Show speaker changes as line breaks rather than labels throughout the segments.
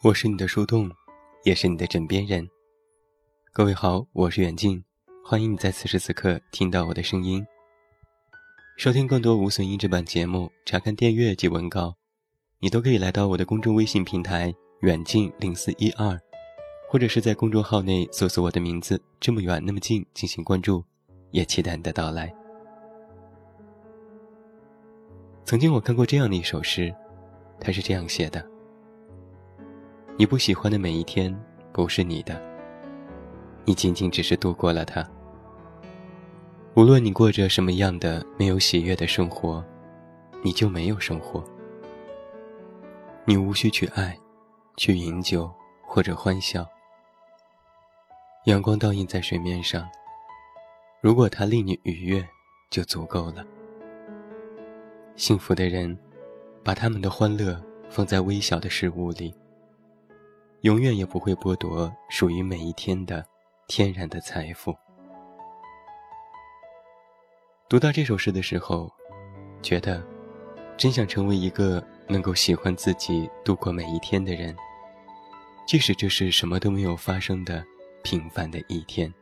我是你的树洞，也是你的枕边人。各位好，我是远近，欢迎你在此时此刻听到我的声音。收听更多无损音质版节目，查看电阅及文稿，你都可以来到我的公众微信平台远近零四一二，或者是在公众号内搜索我的名字这么远那么近进行关注，也期待你的到来。曾经我看过这样的一首诗，它是这样写的。你不喜欢的每一天不是你的，你仅仅只是度过了它。无论你过着什么样的没有喜悦的生活，你就没有生活。你无需去爱，去饮酒或者欢笑。阳光倒映在水面上，如果它令你愉悦，就足够了。幸福的人，把他们的欢乐放在微小的事物里。永远也不会剥夺属于每一天的天然的财富。读到这首诗的时候，觉得真想成为一个能够喜欢自己度过每一天的人，即使这是什么都没有发生的平凡的一天。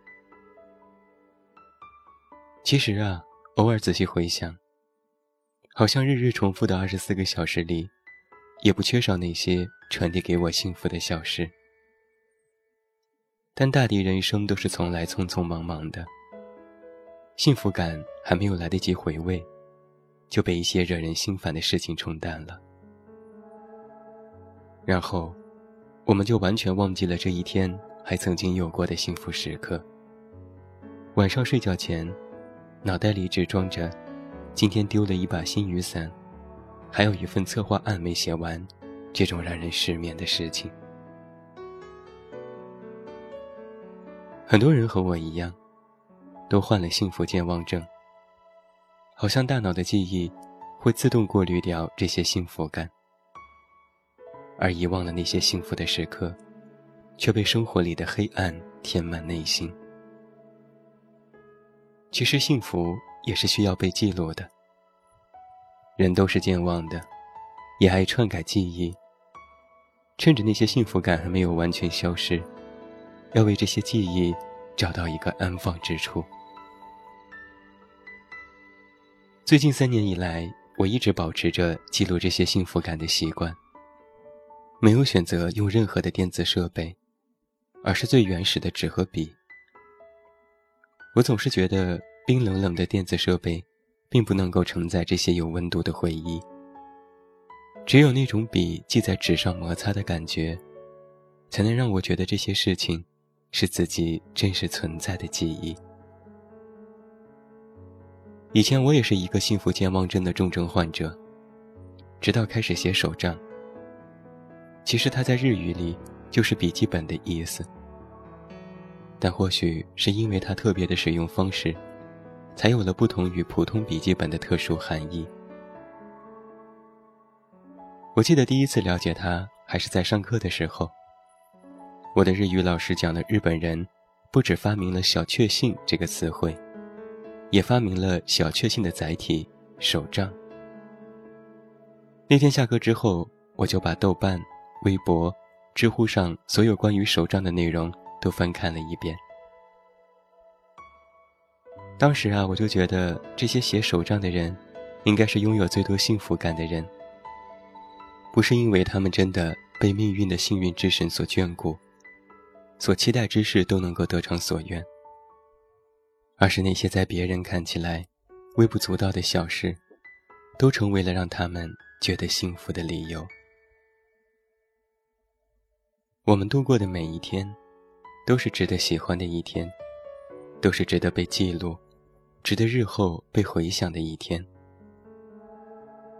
其实啊，偶尔仔细回想，好像日日重复的二十四个小时里。也不缺少那些传递给我幸福的小事，但大抵人生都是从来匆匆忙忙的，幸福感还没有来得及回味，就被一些惹人心烦的事情冲淡了，然后，我们就完全忘记了这一天还曾经有过的幸福时刻。晚上睡觉前，脑袋里只装着今天丢了一把新雨伞。还有一份策划案没写完，这种让人失眠的事情。很多人和我一样，都患了幸福健忘症。好像大脑的记忆会自动过滤掉这些幸福感，而遗忘了那些幸福的时刻，却被生活里的黑暗填满内心。其实幸福也是需要被记录的。人都是健忘的，也爱篡改记忆。趁着那些幸福感还没有完全消失，要为这些记忆找到一个安放之处。最近三年以来，我一直保持着记录这些幸福感的习惯，没有选择用任何的电子设备，而是最原始的纸和笔。我总是觉得冰冷冷的电子设备。并不能够承载这些有温度的回忆。只有那种笔记在纸上摩擦的感觉，才能让我觉得这些事情是自己真实存在的记忆。以前我也是一个幸福健忘症的重症患者，直到开始写手账。其实它在日语里就是笔记本的意思，但或许是因为它特别的使用方式。才有了不同于普通笔记本的特殊含义。我记得第一次了解它，还是在上课的时候。我的日语老师讲了日本人不止发明了“小确幸”这个词汇，也发明了小确幸的载体——手账。那天下课之后，我就把豆瓣、微博、知乎上所有关于手账的内容都翻看了一遍。当时啊，我就觉得这些写手账的人，应该是拥有最多幸福感的人。不是因为他们真的被命运的幸运之神所眷顾，所期待之事都能够得偿所愿，而是那些在别人看起来微不足道的小事，都成为了让他们觉得幸福的理由。我们度过的每一天，都是值得喜欢的一天，都是值得被记录。值得日后被回想的一天。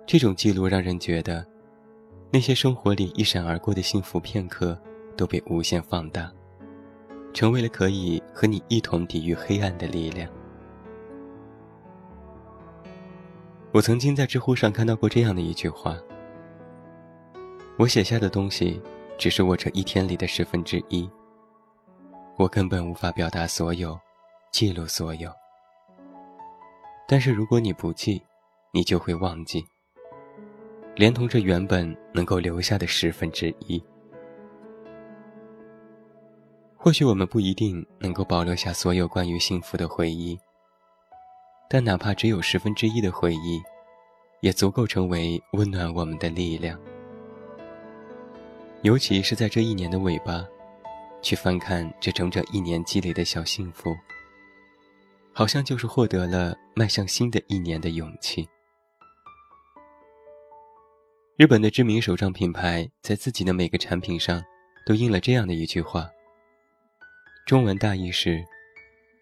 这种记录让人觉得，那些生活里一闪而过的幸福片刻都被无限放大，成为了可以和你一同抵御黑暗的力量。我曾经在知乎上看到过这样的一句话：“我写下的东西，只是我这一天里的十分之一。我根本无法表达所有，记录所有。”但是如果你不记，你就会忘记，连同这原本能够留下的十分之一。或许我们不一定能够保留下所有关于幸福的回忆，但哪怕只有十分之一的回忆，也足够成为温暖我们的力量。尤其是在这一年的尾巴，去翻看这整整一年积累的小幸福，好像就是获得了迈向新的一年的勇气。日本的知名手账品牌在自己的每个产品上都印了这样的一句话。中文大意是：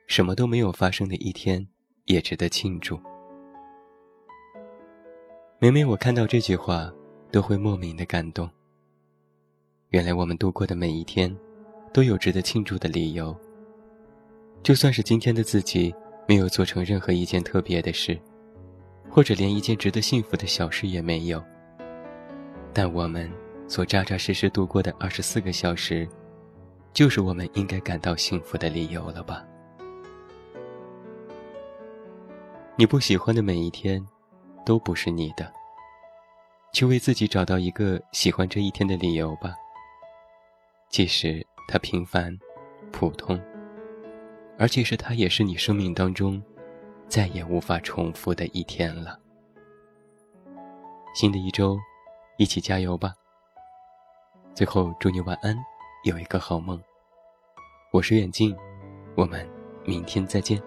什么都没有发生的一天，也值得庆祝。每每我看到这句话，都会莫名的感动。原来我们度过的每一天，都有值得庆祝的理由。就算是今天的自己没有做成任何一件特别的事，或者连一件值得幸福的小事也没有，但我们所扎扎实实度过的二十四个小时。就是我们应该感到幸福的理由了吧？你不喜欢的每一天，都不是你的。去为自己找到一个喜欢这一天的理由吧。即使它平凡、普通，而其实它也是你生命当中再也无法重复的一天了。新的一周，一起加油吧！最后，祝你晚安。有一个好梦。我是远近，我们明天再见。